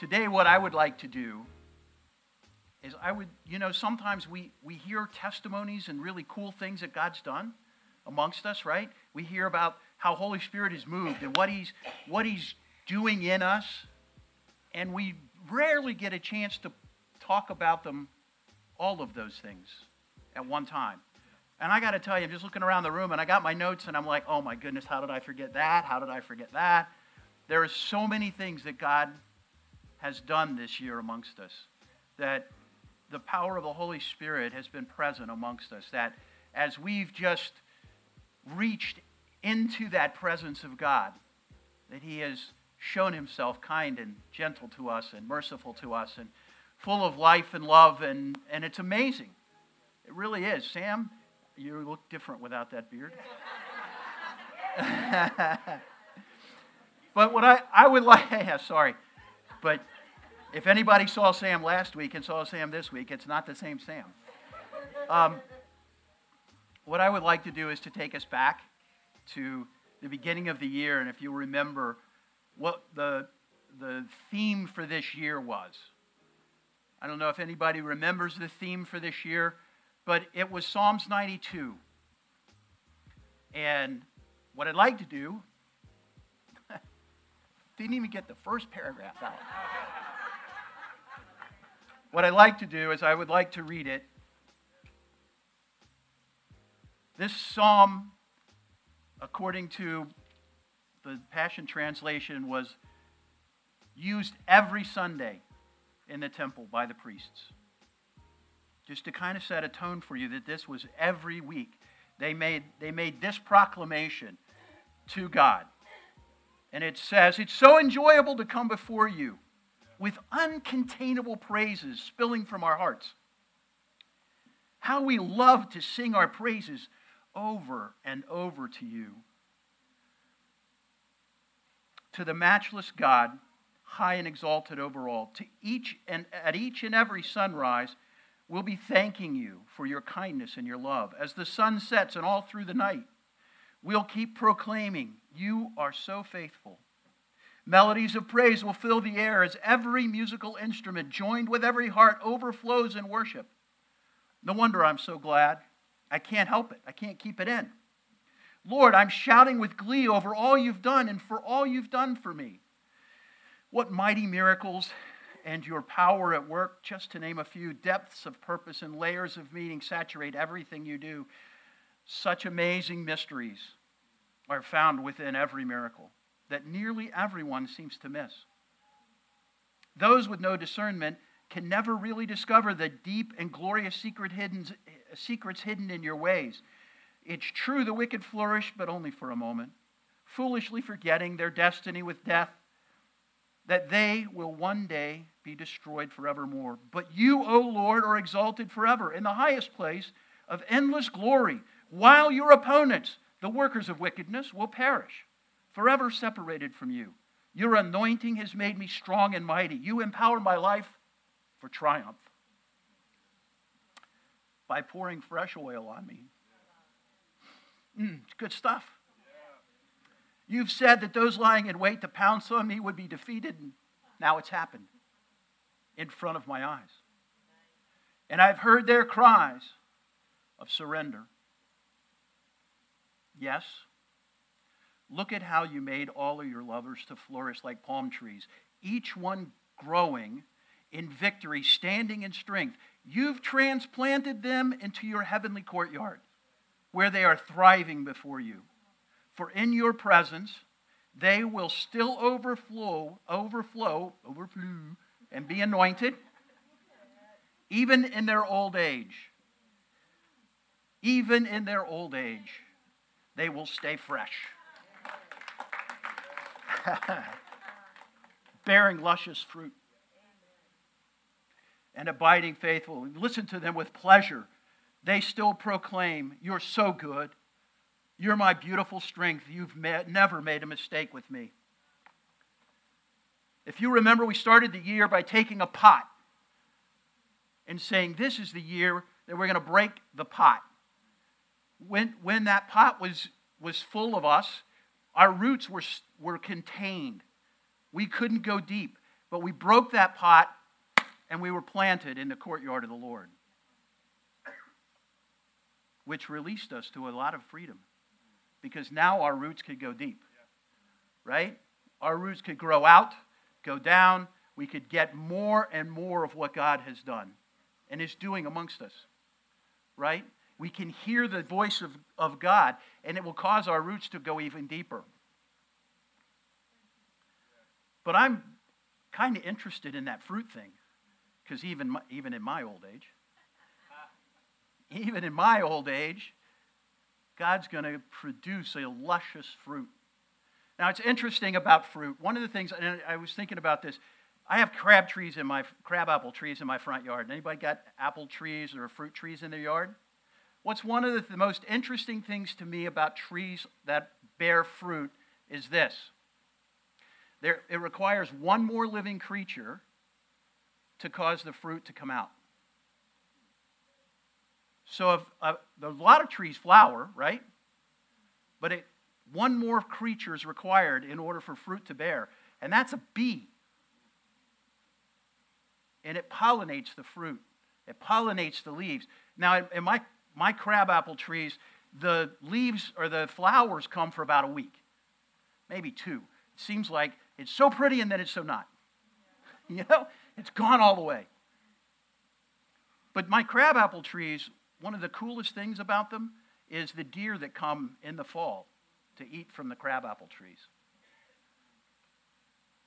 Today, what I would like to do is I would, you know, sometimes we, we hear testimonies and really cool things that God's done amongst us, right? We hear about how Holy Spirit has moved and what He's what He's doing in us, and we rarely get a chance to talk about them, all of those things, at one time. And I got to tell you, I'm just looking around the room and I got my notes and I'm like, oh my goodness, how did I forget that? How did I forget that? There are so many things that God has done this year amongst us that the power of the Holy Spirit has been present amongst us. That as we've just reached into that presence of God, that He has shown Himself kind and gentle to us and merciful to us and full of life and love, and, and it's amazing. It really is. Sam, you look different without that beard. but what I, I would like, yeah, sorry, but if anybody saw Sam last week and saw Sam this week, it's not the same Sam. Um, what I would like to do is to take us back to the beginning of the year, and if you remember what the, the theme for this year was. I don't know if anybody remembers the theme for this year, but it was Psalms 92. And what I'd like to do, didn't even get the first paragraph out. what I'd like to do is I would like to read it this psalm, according to the Passion Translation, was used every Sunday in the temple by the priests. Just to kind of set a tone for you that this was every week. They made, they made this proclamation to God. And it says, It's so enjoyable to come before you with uncontainable praises spilling from our hearts. How we love to sing our praises over and over to you. To the matchless God, high and exalted over all, to each and at each and every sunrise, we'll be thanking you for your kindness and your love. As the sun sets and all through the night, we'll keep proclaiming, You are so faithful. Melodies of praise will fill the air as every musical instrument, joined with every heart, overflows in worship. No wonder I'm so glad I can't help it. I can't keep it in. Lord, I'm shouting with glee over all you've done and for all you've done for me. What mighty miracles and your power at work, just to name a few, depths of purpose and layers of meaning saturate everything you do. Such amazing mysteries are found within every miracle that nearly everyone seems to miss. Those with no discernment can never really discover the deep and glorious secret hidden, secrets hidden in your ways. It's true the wicked flourish, but only for a moment, foolishly forgetting their destiny with death, that they will one day be destroyed forevermore. But you, O Lord, are exalted forever in the highest place of endless glory, while your opponents, the workers of wickedness, will perish, forever separated from you. Your anointing has made me strong and mighty. You empower my life for triumph by pouring fresh oil on me. Mm, good stuff. You've said that those lying in wait to pounce on me would be defeated, and now it's happened in front of my eyes. And I've heard their cries of surrender. Yes, look at how you made all of your lovers to flourish like palm trees, each one growing in victory, standing in strength. You've transplanted them into your heavenly courtyard where they are thriving before you. For in your presence, they will still overflow, overflow, overflow, and be anointed, even in their old age. Even in their old age, they will stay fresh, bearing luscious fruit and abiding faithful. Listen to them with pleasure. They still proclaim, You're so good. You're my beautiful strength. You've met, never made a mistake with me. If you remember, we started the year by taking a pot and saying, This is the year that we're going to break the pot. When, when that pot was, was full of us, our roots were, were contained. We couldn't go deep. But we broke that pot and we were planted in the courtyard of the Lord, which released us to a lot of freedom because now our roots could go deep, right? Our roots could grow out, go down. We could get more and more of what God has done and is doing amongst us, right? We can hear the voice of, of God, and it will cause our roots to go even deeper. But I'm kind of interested in that fruit thing, because even, even in my old age, even in my old age, God's going to produce a luscious fruit. Now, it's interesting about fruit. One of the things, and I was thinking about this, I have crab trees in my crab apple trees in my front yard. Anybody got apple trees or fruit trees in their yard? What's one of the, the most interesting things to me about trees that bear fruit is this. There, it requires one more living creature to cause the fruit to come out. So if uh, a lot of trees flower, right? But it, one more creature is required in order for fruit to bear, and that's a bee. And it pollinates the fruit. It pollinates the leaves. Now, in my my crabapple trees, the leaves or the flowers come for about a week, maybe two. It seems like it's so pretty and then it's so not. You know, it's gone all the way. But my crabapple trees, one of the coolest things about them is the deer that come in the fall to eat from the crabapple trees.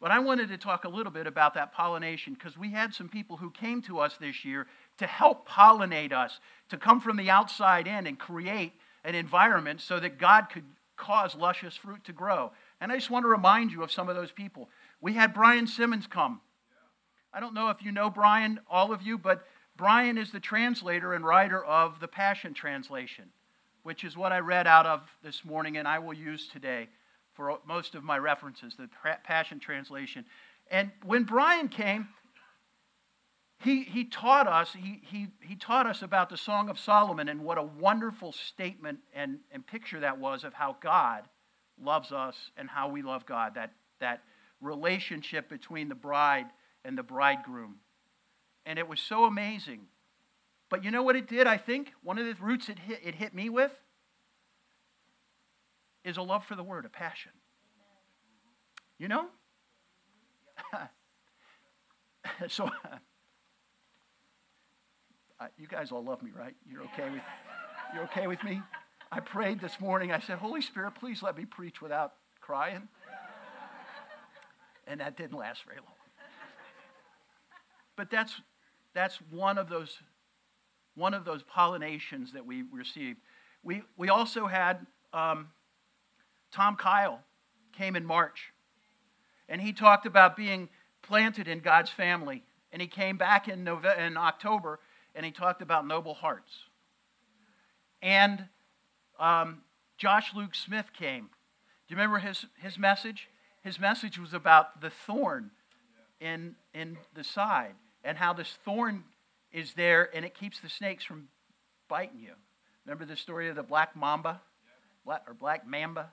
But I wanted to talk a little bit about that pollination because we had some people who came to us this year to help pollinate us, to come from the outside in and create an environment so that God could cause luscious fruit to grow. And I just want to remind you of some of those people. We had Brian Simmons come. I don't know if you know Brian, all of you, but Brian is the translator and writer of the Passion Translation, which is what I read out of this morning and I will use today for most of my references, the Passion Translation. And when Brian came, he, he taught us he, he, he taught us about the song of solomon and what a wonderful statement and, and picture that was of how god loves us and how we love god that, that relationship between the bride and the bridegroom. And it was so amazing. But you know what it did i think? One of the roots it hit, it hit me with is a love for the word a passion you know so you guys all love me, right? You're okay with you're okay with me? I prayed this morning. I said, Holy Spirit, please let me preach without crying. And that didn't last very long. But that's that's one of those one of those pollinations that we received. We we also had um, Tom Kyle came in March, and he talked about being planted in God's family. And he came back in November, in October, and he talked about noble hearts. And um, Josh Luke Smith came. Do you remember his, his message? His message was about the thorn in, in the side and how this thorn is there and it keeps the snakes from biting you. Remember the story of the black mamba? Black, or black mamba?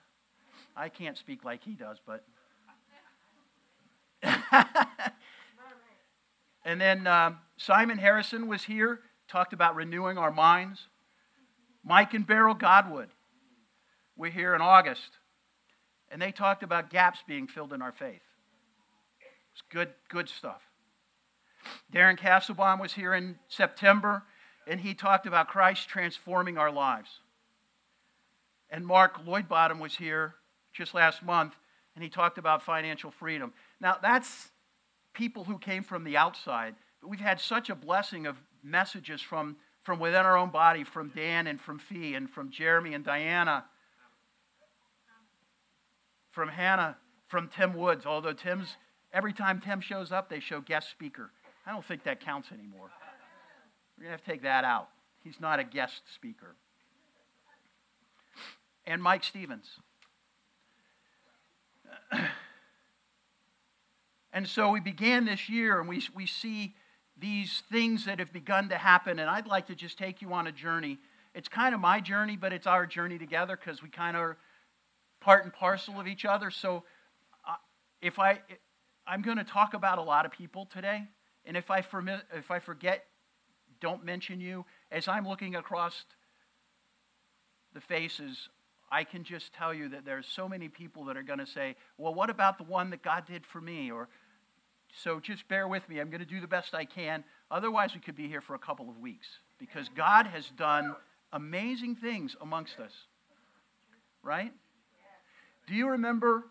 I can't speak like he does, but. and then um, Simon Harrison was here, talked about renewing our minds. Mike and Beryl Godwood were here in August, and they talked about gaps being filled in our faith. It's good, good stuff. Darren Castlebaum was here in September, and he talked about Christ transforming our lives. And Mark Lloydbottom was here just last month, and he talked about financial freedom. Now, that's people who came from the outside. But we've had such a blessing of messages from, from within our own body, from Dan and from Fee and from Jeremy and Diana, from Hannah, from Tim Woods. Although Tim's, every time Tim shows up, they show guest speaker. I don't think that counts anymore. We're going to have to take that out. He's not a guest speaker. And Mike Stevens. and so we began this year, and we, we see these things that have begun to happen, and I'd like to just take you on a journey. It's kind of my journey, but it's our journey together because we kind of are part and parcel of each other. So, uh, if I I'm going to talk about a lot of people today. And if I, if I forget, don't mention you. As I'm looking across the faces, I can just tell you that there's so many people that are going to say, well, what about the one that God did for me? Or so just bear with me. I'm going to do the best I can. Otherwise, we could be here for a couple of weeks because God has done amazing things amongst us. Right? Do you remember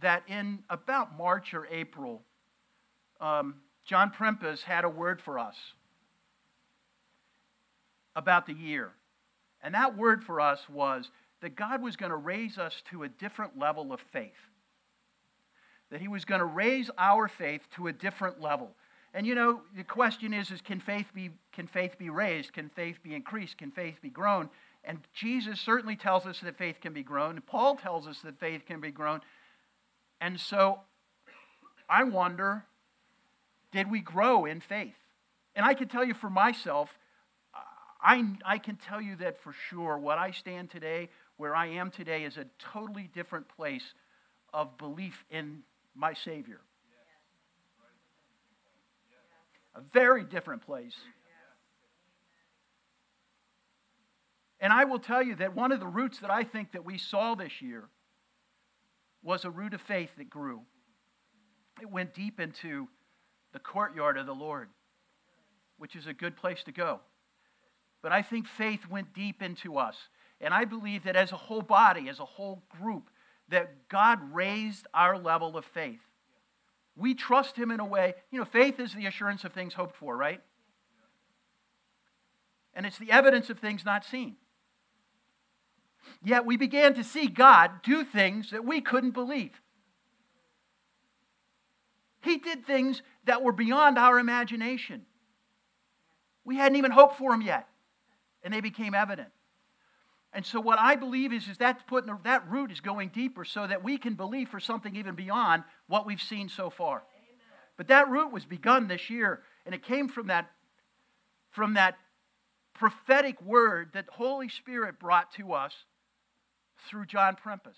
that in about March or April, um, John Prempis had a word for us about the year. And that word for us was that God was going to raise us to a different level of faith. That He was going to raise our faith to a different level. And you know, the question is, is can faith be can faith be raised? Can faith be increased? Can faith be grown? And Jesus certainly tells us that faith can be grown. Paul tells us that faith can be grown. And so I wonder, did we grow in faith? And I can tell you for myself, I, I can tell you that for sure. What I stand today, where I am today, is a totally different place of belief in my Savior. A very different place. And I will tell you that one of the roots that I think that we saw this year was a root of faith that grew. It went deep into the courtyard of the Lord, which is a good place to go. But I think faith went deep into us. And I believe that as a whole body, as a whole group, that God raised our level of faith. We trust Him in a way, you know, faith is the assurance of things hoped for, right? And it's the evidence of things not seen. Yet we began to see God do things that we couldn't believe. He did things that were beyond our imagination. We hadn't even hoped for them yet, and they became evident. And so, what I believe is, is that putting that root is going deeper so that we can believe for something even beyond what we've seen so far. Amen. But that root was begun this year, and it came from that, from that prophetic word that Holy Spirit brought to us through John Prempis.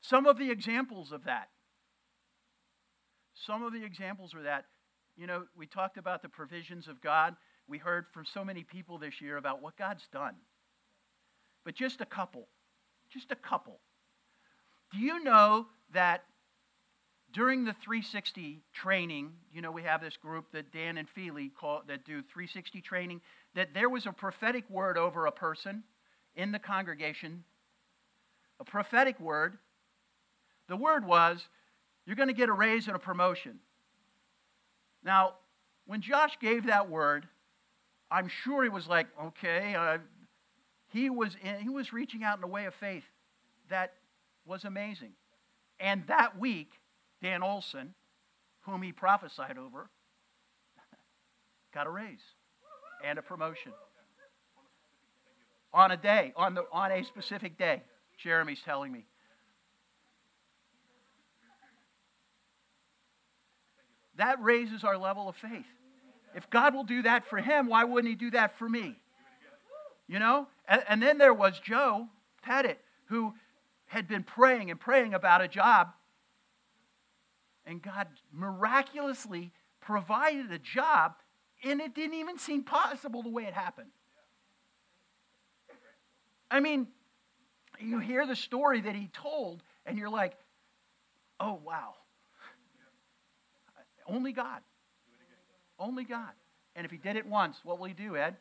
Some of the examples of that. Some of the examples are that, you know, we talked about the provisions of God. We heard from so many people this year about what God's done. But just a couple, just a couple. Do you know that during the 360 training, you know, we have this group that Dan and Feely call that do 360 training, that there was a prophetic word over a person in the congregation. A prophetic word. The word was, you're going to get a raise and a promotion. Now, when Josh gave that word, I'm sure he was like, okay, uh, he was in, he was reaching out in a way of faith that was amazing. And that week, Dan Olson, whom he prophesied over, got a raise and a promotion on a day, on, the, on a specific day. Jeremy's telling me. That raises our level of faith. If God will do that for him, why wouldn't he do that for me? You know? And, and then there was Joe Pettit, who had been praying and praying about a job and God miraculously provided a job, and it didn't even seem possible the way it happened. I mean, you hear the story that he told, and you're like, oh, wow. Only God. Only God. And if he did it once, what will he do, Ed?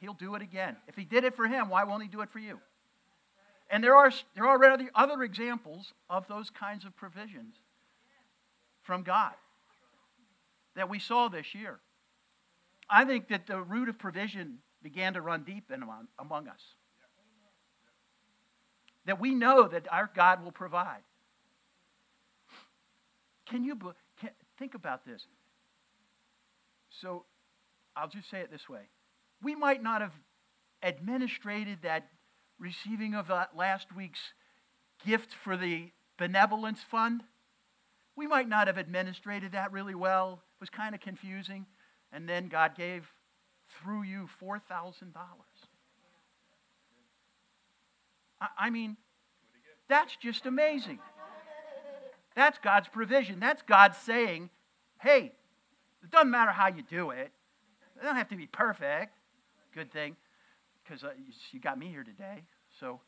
He'll do it again. If he did it for him, why won't he do it for you? And there are, there are other examples of those kinds of provisions from God that we saw this year. I think that the root of provision began to run deep in among, among us. That we know that our God will provide. Can you think about this? So I'll just say it this way. We might not have administrated that receiving of that last week's gift for the benevolence fund we might not have administrated that really well. It was kind of confusing. And then God gave through you $4,000. I, I mean, That's just amazing. That's God's provision. That's God saying, hey, it doesn't matter how you do it. It don't have to be perfect. Good thing, because uh, you got me here today. So,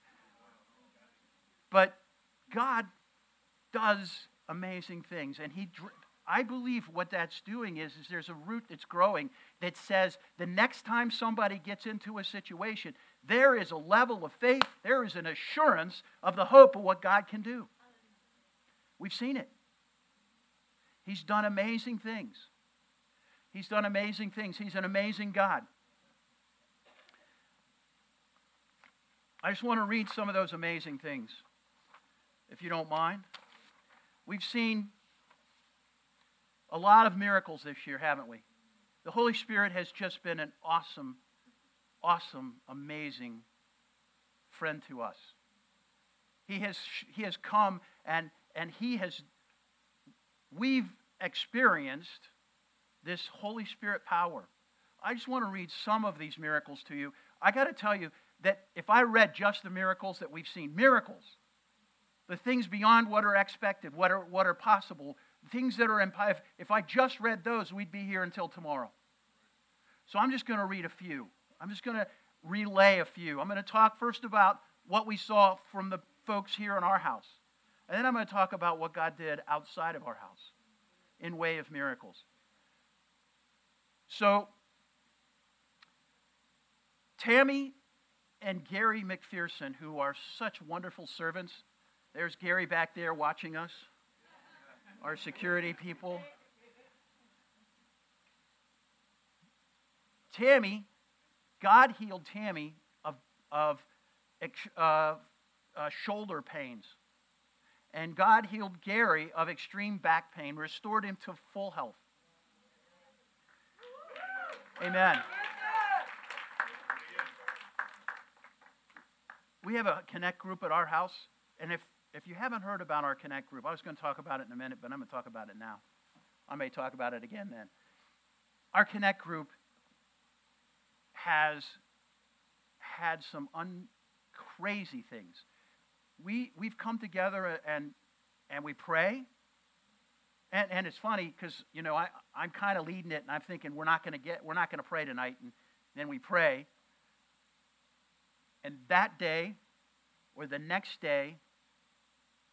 but God does amazing things, and He. I believe what that's doing is, is there's a root that's growing that says the next time somebody gets into a situation, there is a level of faith, there is an assurance of the hope of what God can do. We've seen it. He's done amazing things. He's done amazing things. He's an amazing God. I just want to read some of those amazing things, if you don't mind. We've seen a lot of miracles this year, haven't we? The Holy Spirit has just been an awesome, awesome, amazing friend to us. He has, he has come and, and he has, we've experienced this Holy Spirit power. I just want to read some of these miracles to you. I got to tell you that if I read just the miracles that we've seen, miracles, the things beyond what are expected, what are, what are possible, things that are in, if, if I just read those, we'd be here until tomorrow. So I'm just going to read a few. I'm just going to relay a few. I'm going to talk first about what we saw from the folks here in our house. And then I'm going to talk about what God did outside of our house in way of miracles. So, Tammy and Gary McPherson, who are such wonderful servants, there's Gary back there watching us, our security people. Tammy, God healed Tammy of, of uh, uh, shoulder pains. And God healed Gary of extreme back pain, restored him to full health. Amen. We have a connect group at our house, and if, if you haven't heard about our connect group, I was going to talk about it in a minute, but I'm going to talk about it now. I may talk about it again then. Our connect group has had some un- crazy things. We, we've come together and, and we pray and, and it's funny because, you know, I, I'm kind of leading it and I'm thinking we're not going to get, we're not going to pray tonight. And then we pray. And that day or the next day,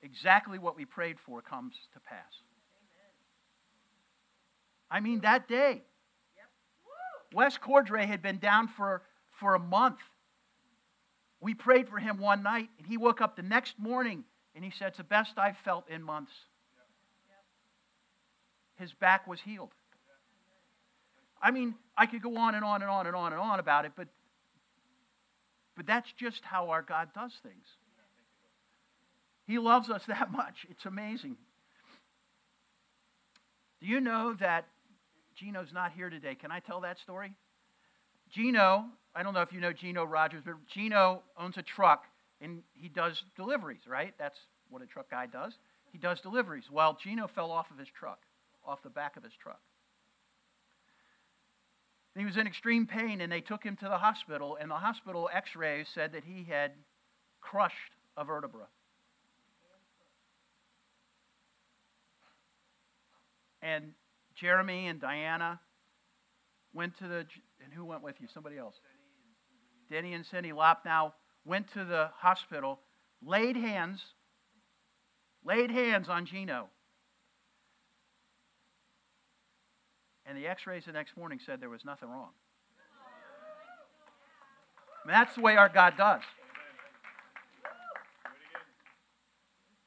exactly what we prayed for comes to pass. I mean, that day. Yep. Wes Cordray had been down for, for a month. We prayed for him one night, and he woke up the next morning and he said, It's the best I've felt in months his back was healed. I mean, I could go on and on and on and on and on about it, but, but that's just how our God does things. He loves us that much. It's amazing. Do you know that Gino's not here today? Can I tell that story? Gino, I don't know if you know Gino Rogers, but Gino owns a truck and he does deliveries, right? That's what a truck guy does. He does deliveries. Well, Gino fell off of his truck off the back of his truck. he was in extreme pain, and they took him to the hospital, and the hospital x rays said that he had crushed a vertebra. And Jeremy and Diana went to the, and who went with you? Somebody else. Denny and Cindy Lopnow went to the hospital, laid hands, laid hands on Gino. And the x rays the next morning said there was nothing wrong. that's the way our God does.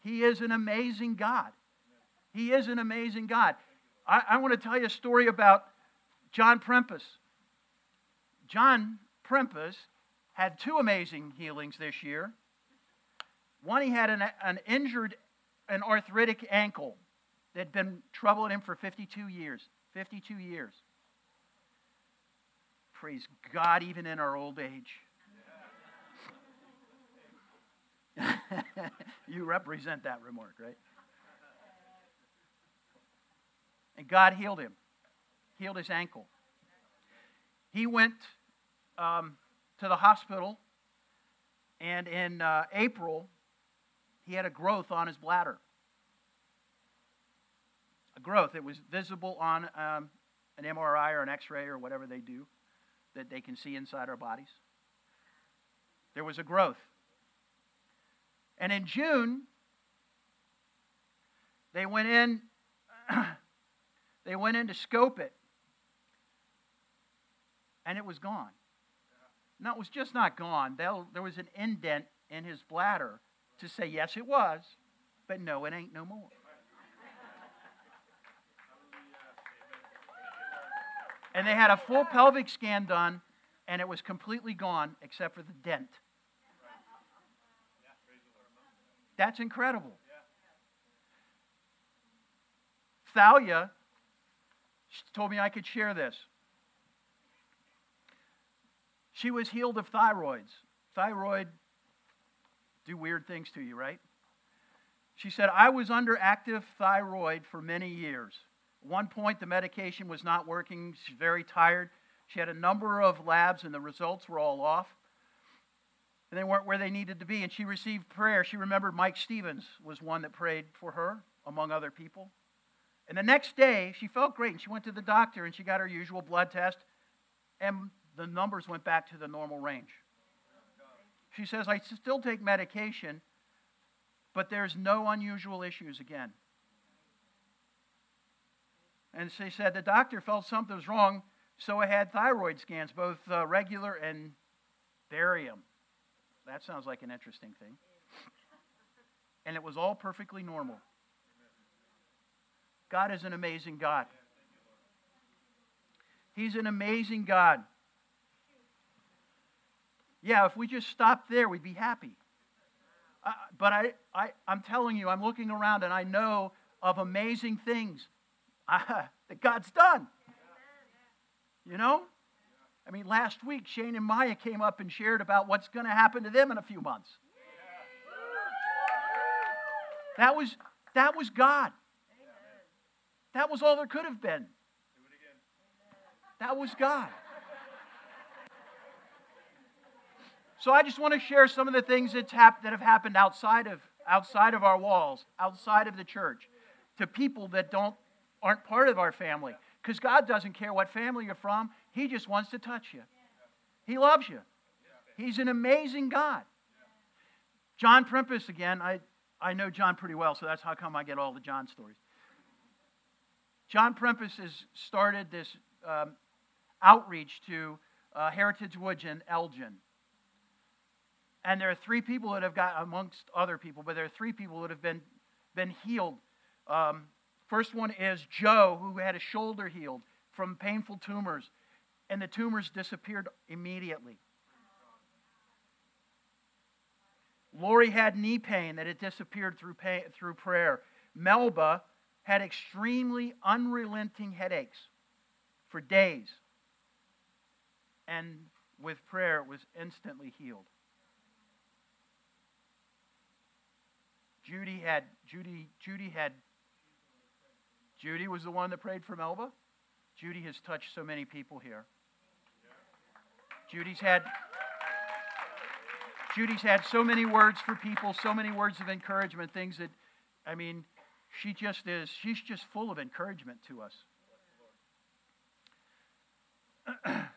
He is an amazing God. He is an amazing God. I, I want to tell you a story about John Prempis. John Prempis had two amazing healings this year. One, he had an, an injured, an arthritic ankle that had been troubling him for 52 years. 52 years. Praise God, even in our old age. you represent that remark, right? And God healed him, healed his ankle. He went um, to the hospital, and in uh, April, he had a growth on his bladder. A growth. It was visible on um, an MRI or an x ray or whatever they do that they can see inside our bodies. There was a growth. And in June, they went in they went in to scope it and it was gone no it was just not gone. There was an indent in his bladder to say yes it was but no it ain't no more. And they had a full pelvic scan done and it was completely gone except for the dent. That's incredible. Thalia told me I could share this. She was healed of thyroids. Thyroid do weird things to you, right? She said, I was under active thyroid for many years. At one point, the medication was not working. She's very tired. She had a number of labs, and the results were all off. And they weren't where they needed to be. And she received prayer. She remembered Mike Stevens was one that prayed for her, among other people. And the next day, she felt great, and she went to the doctor and she got her usual blood test, and the numbers went back to the normal range. She says, I still take medication, but there's no unusual issues again. And she said the doctor felt something was wrong, so I had thyroid scans, both uh, regular and barium. That sounds like an interesting thing. And it was all perfectly normal. God is an amazing God. He's an amazing God. Yeah, if we just stopped there, we'd be happy. Uh, but I, I, I'm telling you, I'm looking around and I know of amazing things that God's done. You know? I mean, last week, Shane and Maya came up and shared about what's going to happen to them in a few months. That was, that was God. That was all there could have been. That was God. So I just want to share some of the things that's hap- that have happened outside of, outside of our walls, outside of the church, to people that don't, aren't part of our family. Because God doesn't care what family you're from, He just wants to touch you. He loves you. He's an amazing God. John Prempis, again, I, I know John pretty well, so that's how come I get all the John stories. John Prempis has started this um, outreach to uh, Heritage Woods in Elgin. And there are three people that have got, amongst other people, but there are three people that have been, been healed. Um, first one is Joe, who had a shoulder healed from painful tumors, and the tumors disappeared immediately. Lori had knee pain that had disappeared through, pay, through prayer. Melba had extremely unrelenting headaches for days. And with prayer, it was instantly healed. Judy had Judy Judy had Judy was the one that prayed for Melba. Judy has touched so many people here. Judy's had Judy's had so many words for people, so many words of encouragement, things that I mean, she just is, she's just full of encouragement to us.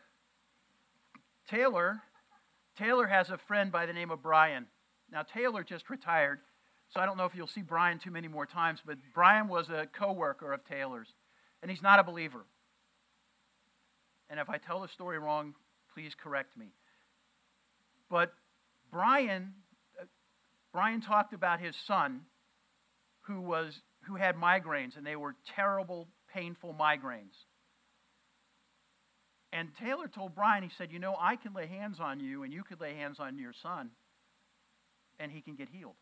Taylor, Taylor has a friend by the name of Brian. Now, Taylor just retired, so I don't know if you'll see Brian too many more times, but Brian was a coworker of Taylor's, and he's not a believer. And if I tell the story wrong, please correct me. But Brian, uh, Brian talked about his son who was who had migraines and they were terrible painful migraines and taylor told brian he said you know i can lay hands on you and you could lay hands on your son and he can get healed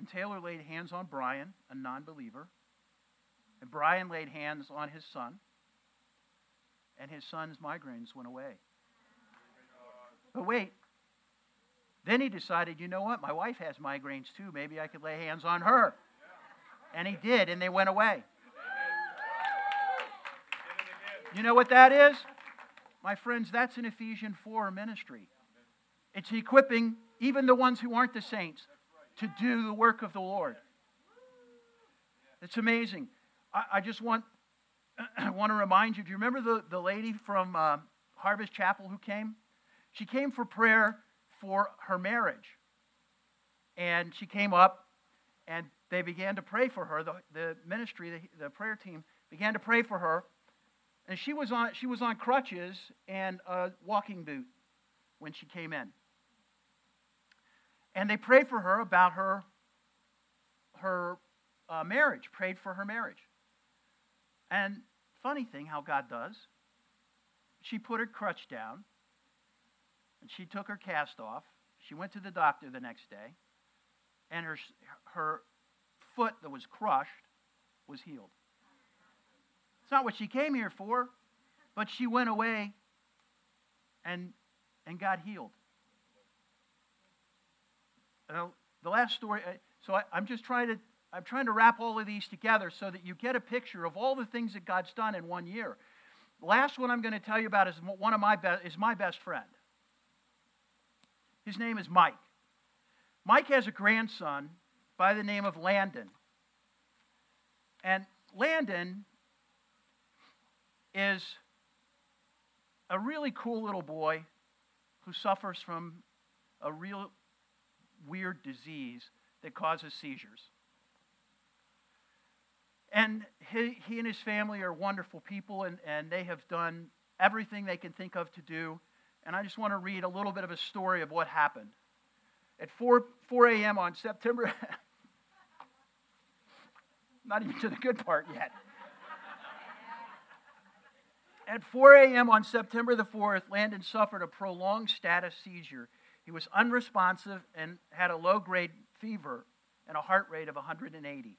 and taylor laid hands on brian a non-believer and brian laid hands on his son and his son's migraines went away but wait then he decided, you know what? My wife has migraines too. Maybe I could lay hands on her. And he did, and they went away. You know what that is? My friends, that's an Ephesians 4 ministry. It's equipping even the ones who aren't the saints to do the work of the Lord. It's amazing. I, I just want, I want to remind you do you remember the, the lady from uh, Harvest Chapel who came? She came for prayer for her marriage. And she came up and they began to pray for her. The, the ministry, the, the prayer team began to pray for her. And she was on, she was on crutches and a walking boot when she came in. And they prayed for her about her, her uh, marriage, prayed for her marriage. And funny thing how God does, she put her crutch down and she took her cast off. She went to the doctor the next day, and her, her foot that was crushed was healed. It's not what she came here for, but she went away and, and got healed. Now, the last story, so I, I'm just trying to I'm trying to wrap all of these together so that you get a picture of all the things that God's done in one year. Last one I'm going to tell you about is one of my be- is my best friend. His name is Mike. Mike has a grandson by the name of Landon. And Landon is a really cool little boy who suffers from a real weird disease that causes seizures. And he, he and his family are wonderful people, and, and they have done everything they can think of to do. And I just want to read a little bit of a story of what happened. At 4, 4 a.m. on September, not even to the good part yet. At 4 a.m. on September the 4th, Landon suffered a prolonged status seizure. He was unresponsive and had a low grade fever and a heart rate of 180.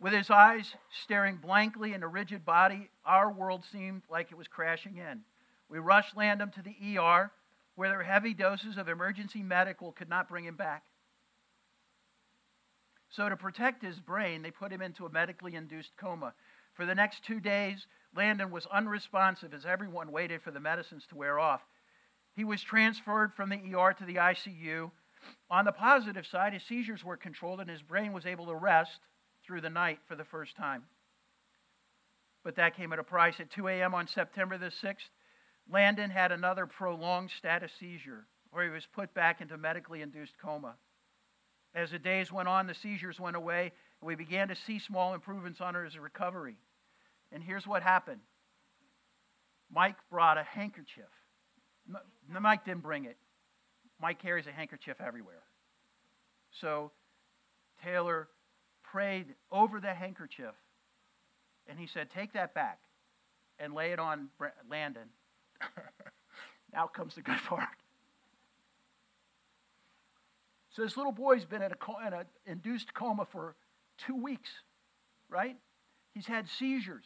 With his eyes staring blankly in a rigid body, our world seemed like it was crashing in. We rushed Landon to the ER, where their heavy doses of emergency medical could not bring him back. So, to protect his brain, they put him into a medically induced coma. For the next two days, Landon was unresponsive as everyone waited for the medicines to wear off. He was transferred from the ER to the ICU. On the positive side, his seizures were controlled and his brain was able to rest through the night for the first time. But that came at a price. At 2 a.m. on September the 6th, Landon had another prolonged status seizure where he was put back into medically induced coma. As the days went on, the seizures went away, and we began to see small improvements on his recovery. And here's what happened Mike brought a handkerchief. Mike didn't bring it. Mike carries a handkerchief everywhere. So Taylor prayed over the handkerchief, and he said, Take that back and lay it on Landon. now comes the good part. So this little boy's been in an induced coma for two weeks, right? He's had seizures.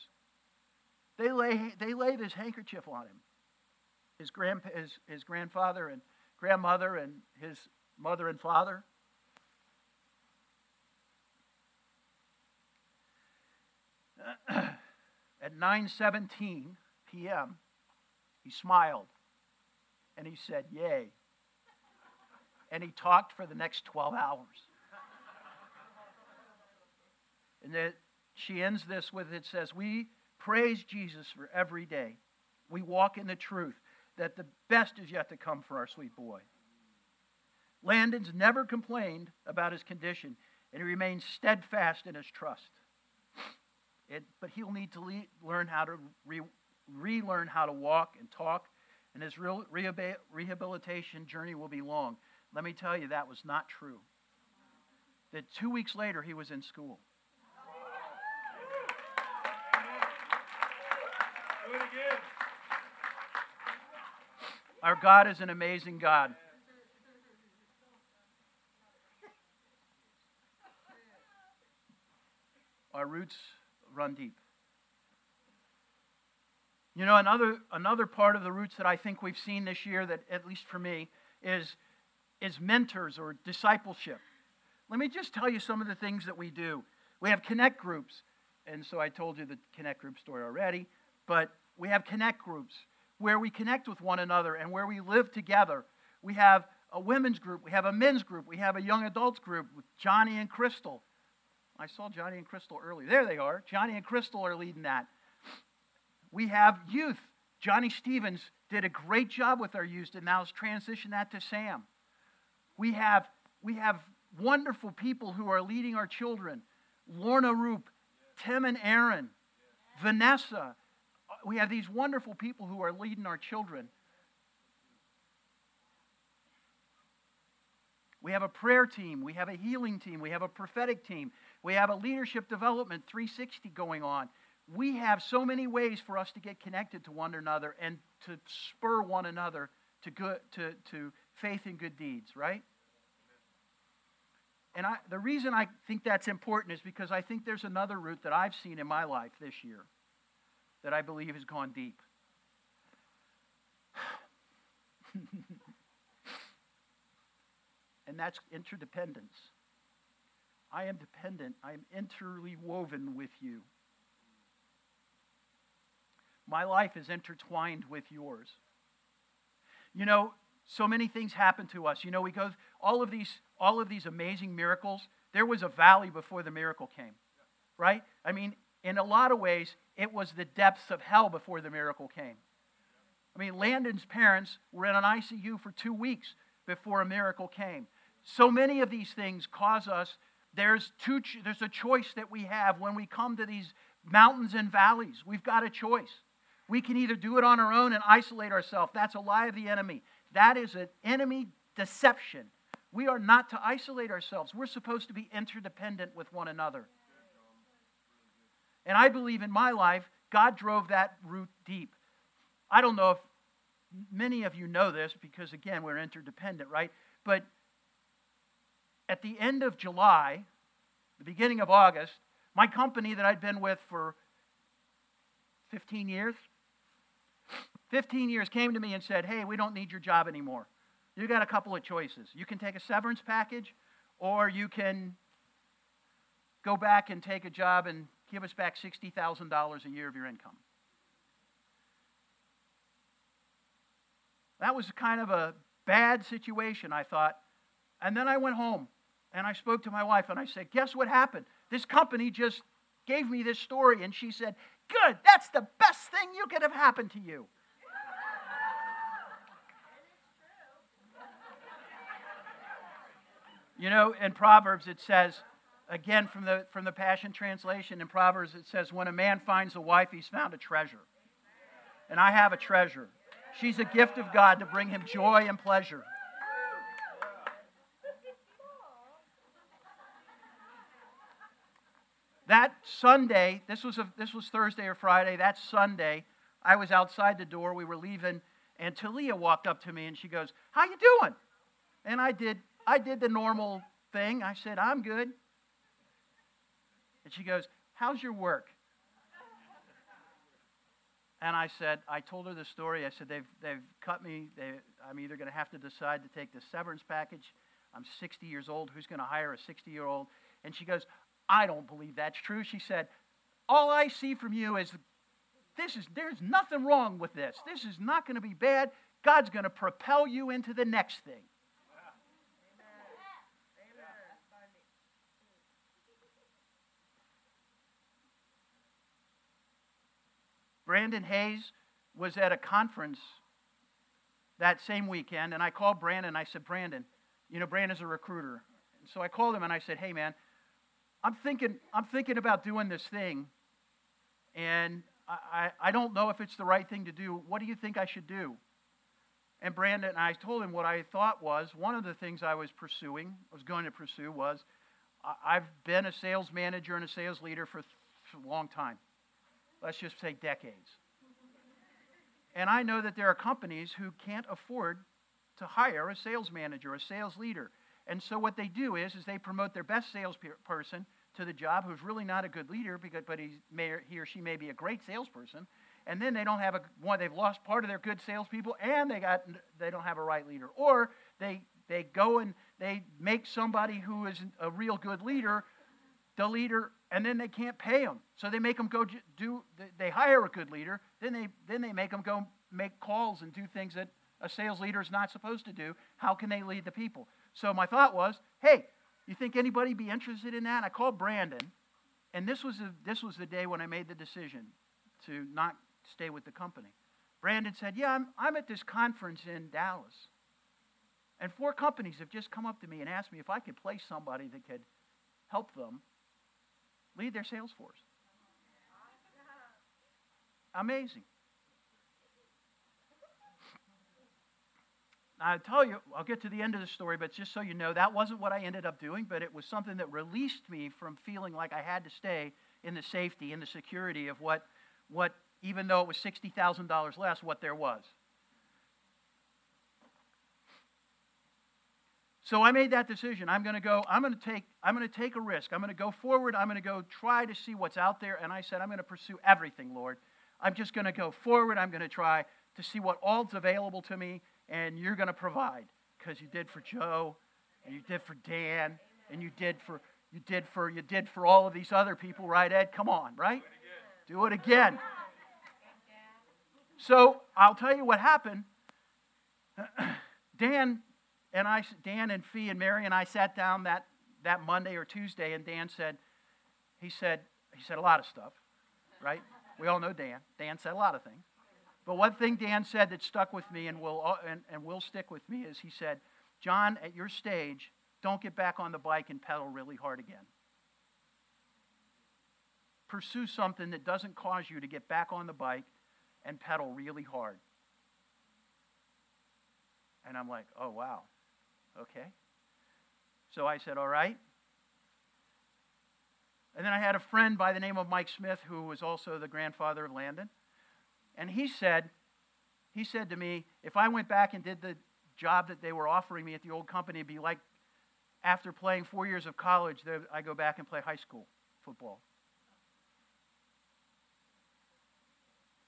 They lay, they lay this handkerchief on him. His, grand, his, his grandfather and grandmother and his mother and father. At 9:17 p.m., he smiled and he said, "Yay." and he talked for the next 12 hours. and then she ends this with it says, We praise Jesus for every day. We walk in the truth that the best is yet to come for our sweet boy. Landon's never complained about his condition, and he remains steadfast in his trust. It, but he'll need to le- learn how to re- relearn how to walk and talk, and his rehabilitation journey will be long. Let me tell you, that was not true. That two weeks later, he was in school. Our God is an amazing God. Our roots run deep. You know, another, another part of the roots that I think we've seen this year, that at least for me, is is mentors or discipleship. Let me just tell you some of the things that we do. We have connect groups, and so I told you the connect group story already, but we have connect groups where we connect with one another and where we live together, We have a women's group. We have a men's group. We have a young adults group with Johnny and Crystal. I saw Johnny and Crystal earlier. There they are. Johnny and Crystal are leading that. We have youth. Johnny Stevens did a great job with our youth and now has transitioned that to Sam. We have, we have wonderful people who are leading our children. Lorna Roop, Tim and Aaron, Vanessa. We have these wonderful people who are leading our children. We have a prayer team. We have a healing team. We have a prophetic team. We have a leadership development 360 going on. We have so many ways for us to get connected to one another and to spur one another to, good, to, to faith and good deeds, right? And I, the reason I think that's important is because I think there's another root that I've seen in my life this year that I believe has gone deep. and that's interdependence. I am dependent, I am interwoven with you. My life is intertwined with yours. You know, so many things happen to us. You know, we go all of these all of these amazing miracles. There was a valley before the miracle came. Right? I mean, in a lot of ways, it was the depths of hell before the miracle came. I mean, Landon's parents were in an ICU for 2 weeks before a miracle came. So many of these things cause us there's two there's a choice that we have when we come to these mountains and valleys. We've got a choice. We can either do it on our own and isolate ourselves. That's a lie of the enemy. That is an enemy deception. We are not to isolate ourselves. We're supposed to be interdependent with one another. And I believe in my life, God drove that root deep. I don't know if many of you know this because, again, we're interdependent, right? But at the end of July, the beginning of August, my company that I'd been with for 15 years, 15 years came to me and said, Hey, we don't need your job anymore. You got a couple of choices. You can take a severance package, or you can go back and take a job and give us back $60,000 a year of your income. That was kind of a bad situation, I thought. And then I went home and I spoke to my wife and I said, Guess what happened? This company just gave me this story. And she said, Good, that's the best thing you could have happened to you. You know, in Proverbs it says, again from the, from the Passion Translation, in Proverbs it says, when a man finds a wife, he's found a treasure. And I have a treasure. She's a gift of God to bring him joy and pleasure. That Sunday, this was, a, this was Thursday or Friday, that Sunday, I was outside the door, we were leaving, and Talia walked up to me and she goes, How you doing? And I did I did the normal thing. I said, I'm good. And she goes, How's your work? And I said, I told her the story. I said, They've, they've cut me. They, I'm either going to have to decide to take the severance package. I'm 60 years old. Who's going to hire a 60 year old? And she goes, I don't believe that's true. She said, All I see from you is this is there's nothing wrong with this. This is not going to be bad. God's going to propel you into the next thing. Brandon Hayes was at a conference that same weekend, and I called Brandon. I said, Brandon, you know, Brandon's a recruiter. And So I called him and I said, Hey, man, I'm thinking, I'm thinking about doing this thing, and I, I, I don't know if it's the right thing to do. What do you think I should do? And Brandon, and I told him what I thought was one of the things I was pursuing, was going to pursue, was I've been a sales manager and a sales leader for a long time let's just say decades. And I know that there are companies who can't afford to hire a sales manager, a sales leader. And so what they do is, is they promote their best salesperson to the job who's really not a good leader, because, but he, may, he or she may be a great salesperson. And then they don't have a one. They've lost part of their good salespeople, and they got they don't have a right leader. Or they they go and they make somebody who is a real good leader the leader and then they can't pay them. So they make them go do, they hire a good leader, then they, then they make them go make calls and do things that a sales leader is not supposed to do, how can they lead the people? So my thought was, hey, you think anybody be interested in that? I called Brandon, and this was, a, this was the day when I made the decision to not stay with the company. Brandon said, Yeah, I'm, I'm at this conference in Dallas. And four companies have just come up to me and asked me if I could place somebody that could help them lead their sales force. Amazing. I tell you, I'll get to the end of the story, but just so you know, that wasn't what I ended up doing, but it was something that released me from feeling like I had to stay in the safety, in the security of what, what even though it was $60,000 less, what there was. So I made that decision. I'm going to go, I'm going to take, I'm going to take a risk. I'm going to go forward. I'm going to go try to see what's out there. And I said, I'm going to pursue everything, Lord. I'm just going to go forward. I'm going to try to see what all's available to me, and you're going to provide. Because you did for Joe, and you did for Dan, and you did for you did for you did for all of these other people, right, Ed? Come on, right? Do it again. So I'll tell you what happened. Dan and I, Dan and Fee and Mary and I sat down that, that Monday or Tuesday, and Dan said, he said, he said a lot of stuff, right? We all know Dan. Dan said a lot of things. But one thing Dan said that stuck with me and will, and, and will stick with me is he said, John, at your stage, don't get back on the bike and pedal really hard again. Pursue something that doesn't cause you to get back on the bike and pedal really hard. And I'm like, oh, wow. Okay. So I said, all right. And then I had a friend by the name of Mike Smith who was also the grandfather of Landon. And he said, he said to me, if I went back and did the job that they were offering me at the old company, it'd be like after playing four years of college, I go back and play high school football.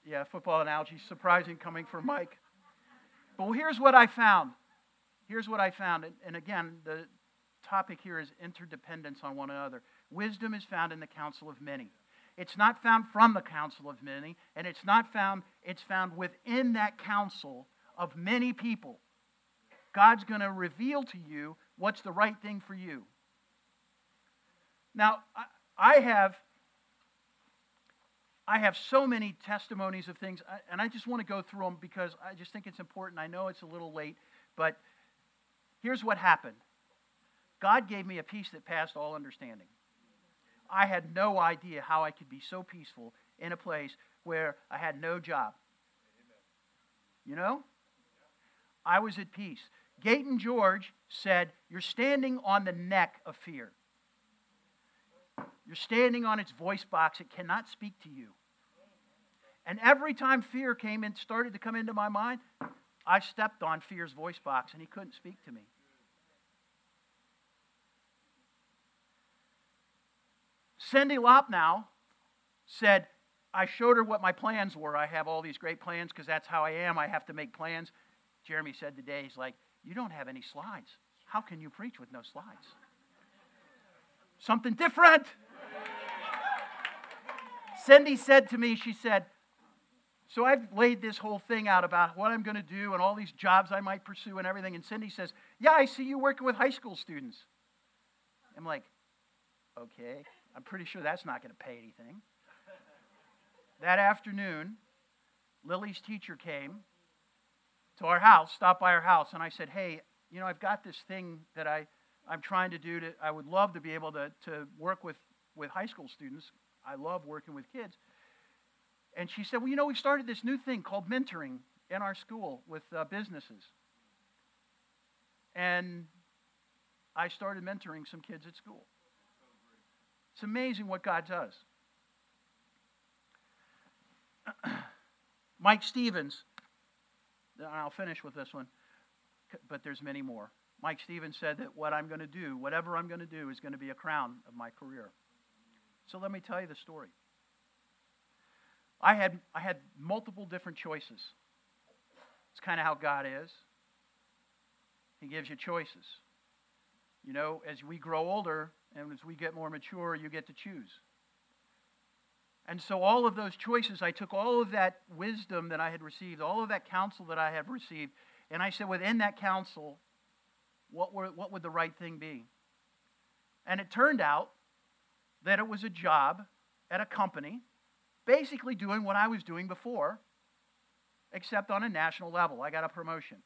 Yeah, football analogy, surprising coming from Mike. But here's what I found. Here's what I found. And again, the topic here is interdependence on one another. Wisdom is found in the counsel of many. It's not found from the counsel of many, and it's not found, it's found within that counsel of many people. God's going to reveal to you what's the right thing for you. Now, I have I have so many testimonies of things, and I just want to go through them because I just think it's important. I know it's a little late, but here's what happened God gave me a peace that passed all understanding. I had no idea how I could be so peaceful in a place where I had no job. You know? I was at peace. Gayton George said, You're standing on the neck of fear. You're standing on its voice box. It cannot speak to you. And every time fear came and started to come into my mind, I stepped on fear's voice box and he couldn't speak to me. Cindy Lopnow said, I showed her what my plans were. I have all these great plans because that's how I am. I have to make plans. Jeremy said today, he's like, You don't have any slides. How can you preach with no slides? Something different. Cindy said to me, she said, So I've laid this whole thing out about what I'm going to do and all these jobs I might pursue and everything. And Cindy says, Yeah, I see you working with high school students. I'm like, Okay, I'm pretty sure that's not going to pay anything. that afternoon, Lily's teacher came to our house, stopped by our house, and I said, Hey, you know, I've got this thing that I, I'm trying to do. To, I would love to be able to, to work with, with high school students. I love working with kids. And she said, Well, you know, we started this new thing called mentoring in our school with uh, businesses. And I started mentoring some kids at school. It's amazing what God does. Mike Stevens, I'll finish with this one, but there's many more. Mike Stevens said that what I'm going to do, whatever I'm going to do, is going to be a crown of my career. So let me tell you the story. I had, I had multiple different choices. It's kind of how God is. He gives you choices. You know, as we grow older and as we get more mature, you get to choose. And so, all of those choices, I took all of that wisdom that I had received, all of that counsel that I had received, And I said, within that counsel, what, were, what would the right thing be? And it turned out that it was a job at a company, basically doing what I was doing before, except on a national level. I got a promotion.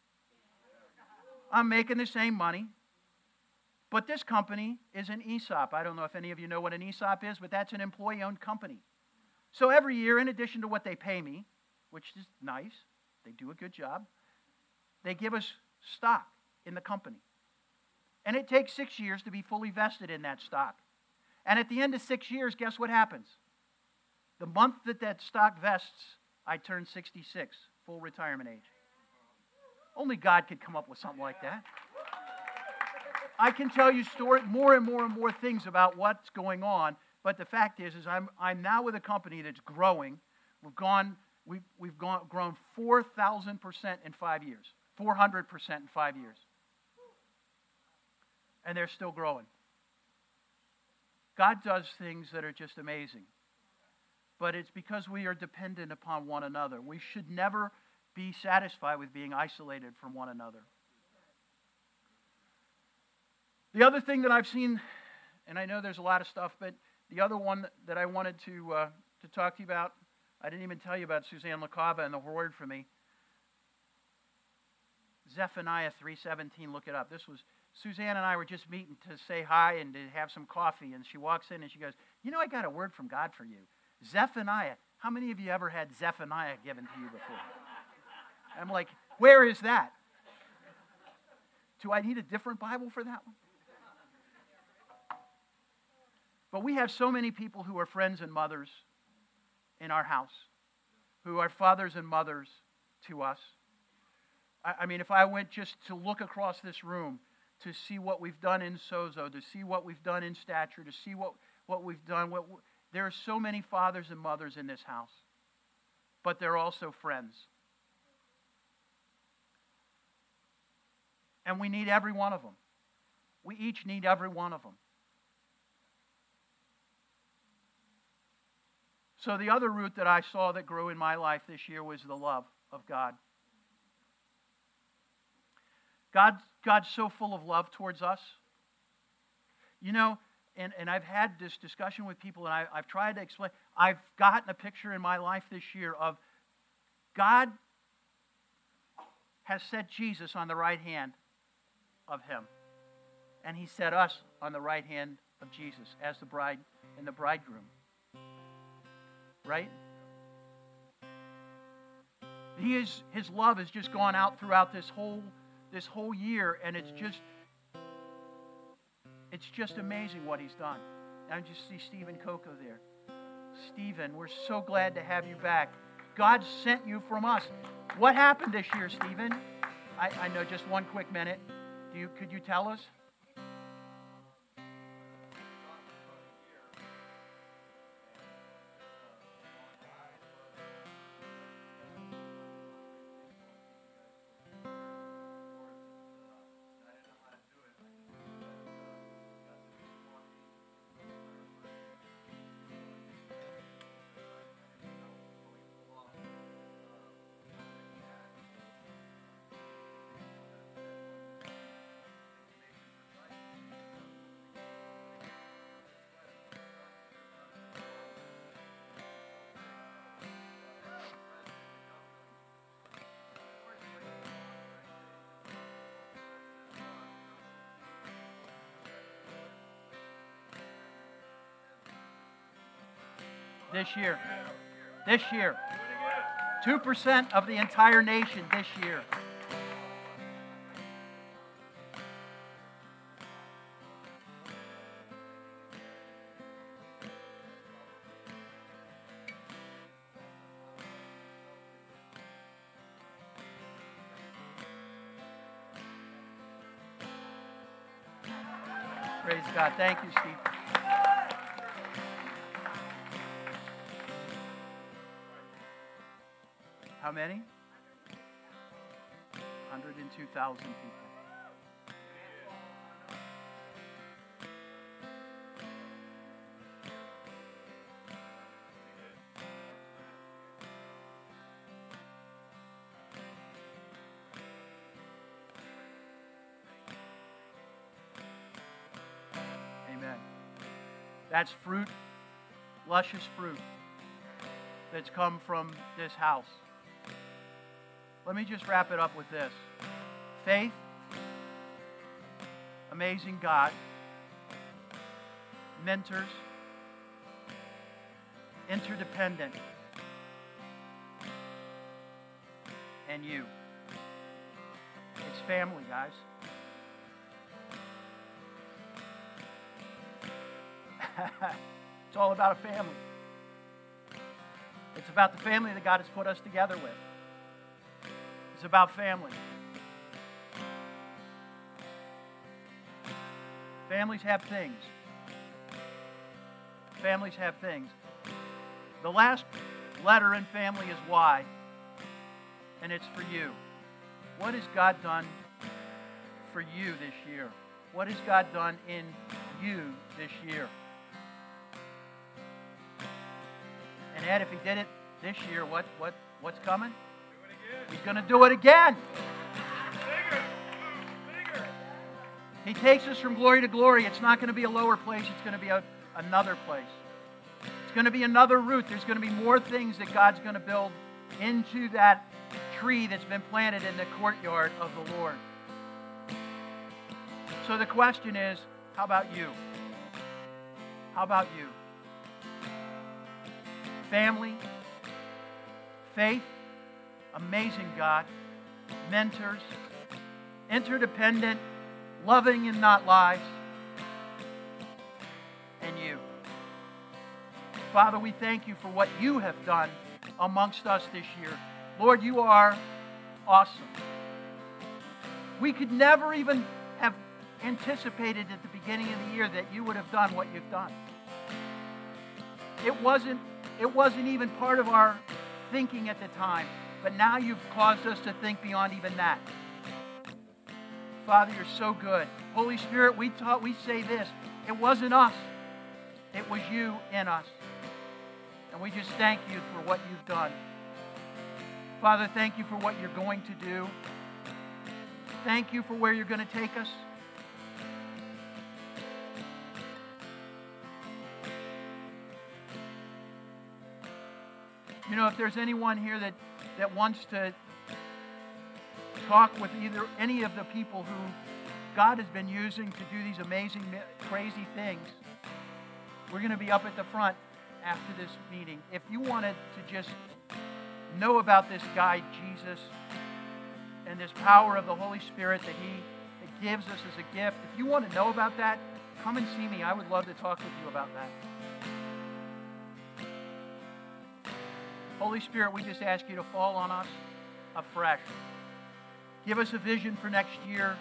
I'm making the same money, but this company is an ESOP. I don't know if any of you know what an ESOP is, but that's an employee owned company. So every year, in addition to what they pay me, which is nice, they do a good job, they give us stock in the company. And it takes six years to be fully vested in that stock. And at the end of six years, guess what happens? The month that that stock vests, I turn 66, full retirement age. Only God could come up with something like that. I can tell you story, more and more and more things about what's going on, but the fact is, is I'm, I'm now with a company that's growing. We've gone, we've, we've gone, grown 4,000% in five years, 400% in five years. And they're still growing. God does things that are just amazing. But it's because we are dependent upon one another. We should never be satisfied with being isolated from one another. The other thing that I've seen, and I know there's a lot of stuff, but the other one that I wanted to, uh, to talk to you about, I didn't even tell you about Suzanne LaCava and the word for me. Zephaniah 3:17, look it up. This was Suzanne and I were just meeting to say hi and to have some coffee, and she walks in and she goes, "You know, I got a word from God for you, Zephaniah. How many of you ever had Zephaniah given to you before?" I'm like, "Where is that? Do I need a different Bible for that one?" But we have so many people who are friends and mothers in our house, who are fathers and mothers to us. I, I mean, if I went just to look across this room to see what we've done in Sozo, to see what we've done in Stature, to see what, what we've done, what, there are so many fathers and mothers in this house, but they're also friends. And we need every one of them. We each need every one of them. So, the other root that I saw that grew in my life this year was the love of God. God God's so full of love towards us. You know, and, and I've had this discussion with people, and I, I've tried to explain. I've gotten a picture in my life this year of God has set Jesus on the right hand of Him. And He set us on the right hand of Jesus as the bride and the bridegroom right? He is, his love has just gone out throughout this whole, this whole year, and it's just, it's just amazing what he's done. I just see Stephen Coco there. Stephen, we're so glad to have you back. God sent you from us. What happened this year, Stephen? I, I know just one quick minute. Do you, could you tell us? This year. This year. 2% of the entire nation this year. Praise God. Thank you, Steve. How many? 102,000 people. Amen. That's fruit, luscious fruit that's come from this house. Let me just wrap it up with this faith, amazing God, mentors, interdependent, and you. It's family, guys. it's all about a family. It's about the family that God has put us together with. About family. Families have things. Families have things. The last letter in family is Y, and it's for you. What has God done for you this year? What has God done in you this year? And Ed, if he did it this year, what, what, what's coming? He's going to do it again. He takes us from glory to glory. It's not going to be a lower place, it's going to be a, another place. It's going to be another root. There's going to be more things that God's going to build into that tree that's been planted in the courtyard of the Lord. So the question is how about you? How about you? Family, faith, amazing God, mentors, interdependent, loving and not lies, and you. Father, we thank you for what you have done amongst us this year. Lord, you are awesome. We could never even have anticipated at the beginning of the year that you would have done what you've done. It wasn't, it wasn't even part of our thinking at the time, but now you've caused us to think beyond even that. Father, you're so good. Holy Spirit, we taught, we say this. It wasn't us. It was you in us. And we just thank you for what you've done. Father, thank you for what you're going to do. Thank you for where you're going to take us. You know, if there's anyone here that, that wants to talk with either any of the people who God has been using to do these amazing, crazy things, we're going to be up at the front after this meeting. If you wanted to just know about this guy, Jesus, and this power of the Holy Spirit that he gives us as a gift, if you want to know about that, come and see me. I would love to talk with you about that. Holy Spirit, we just ask you to fall on us afresh. Give us a vision for next year.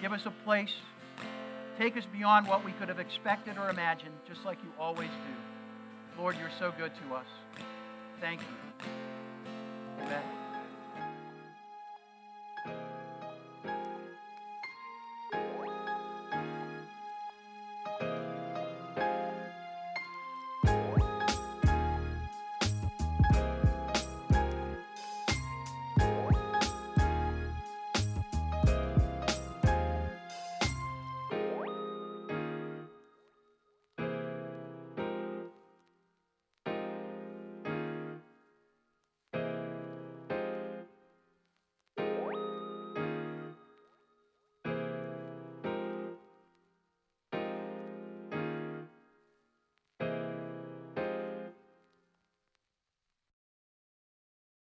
Give us a place. Take us beyond what we could have expected or imagined, just like you always do. Lord, you're so good to us. Thank you. Amen.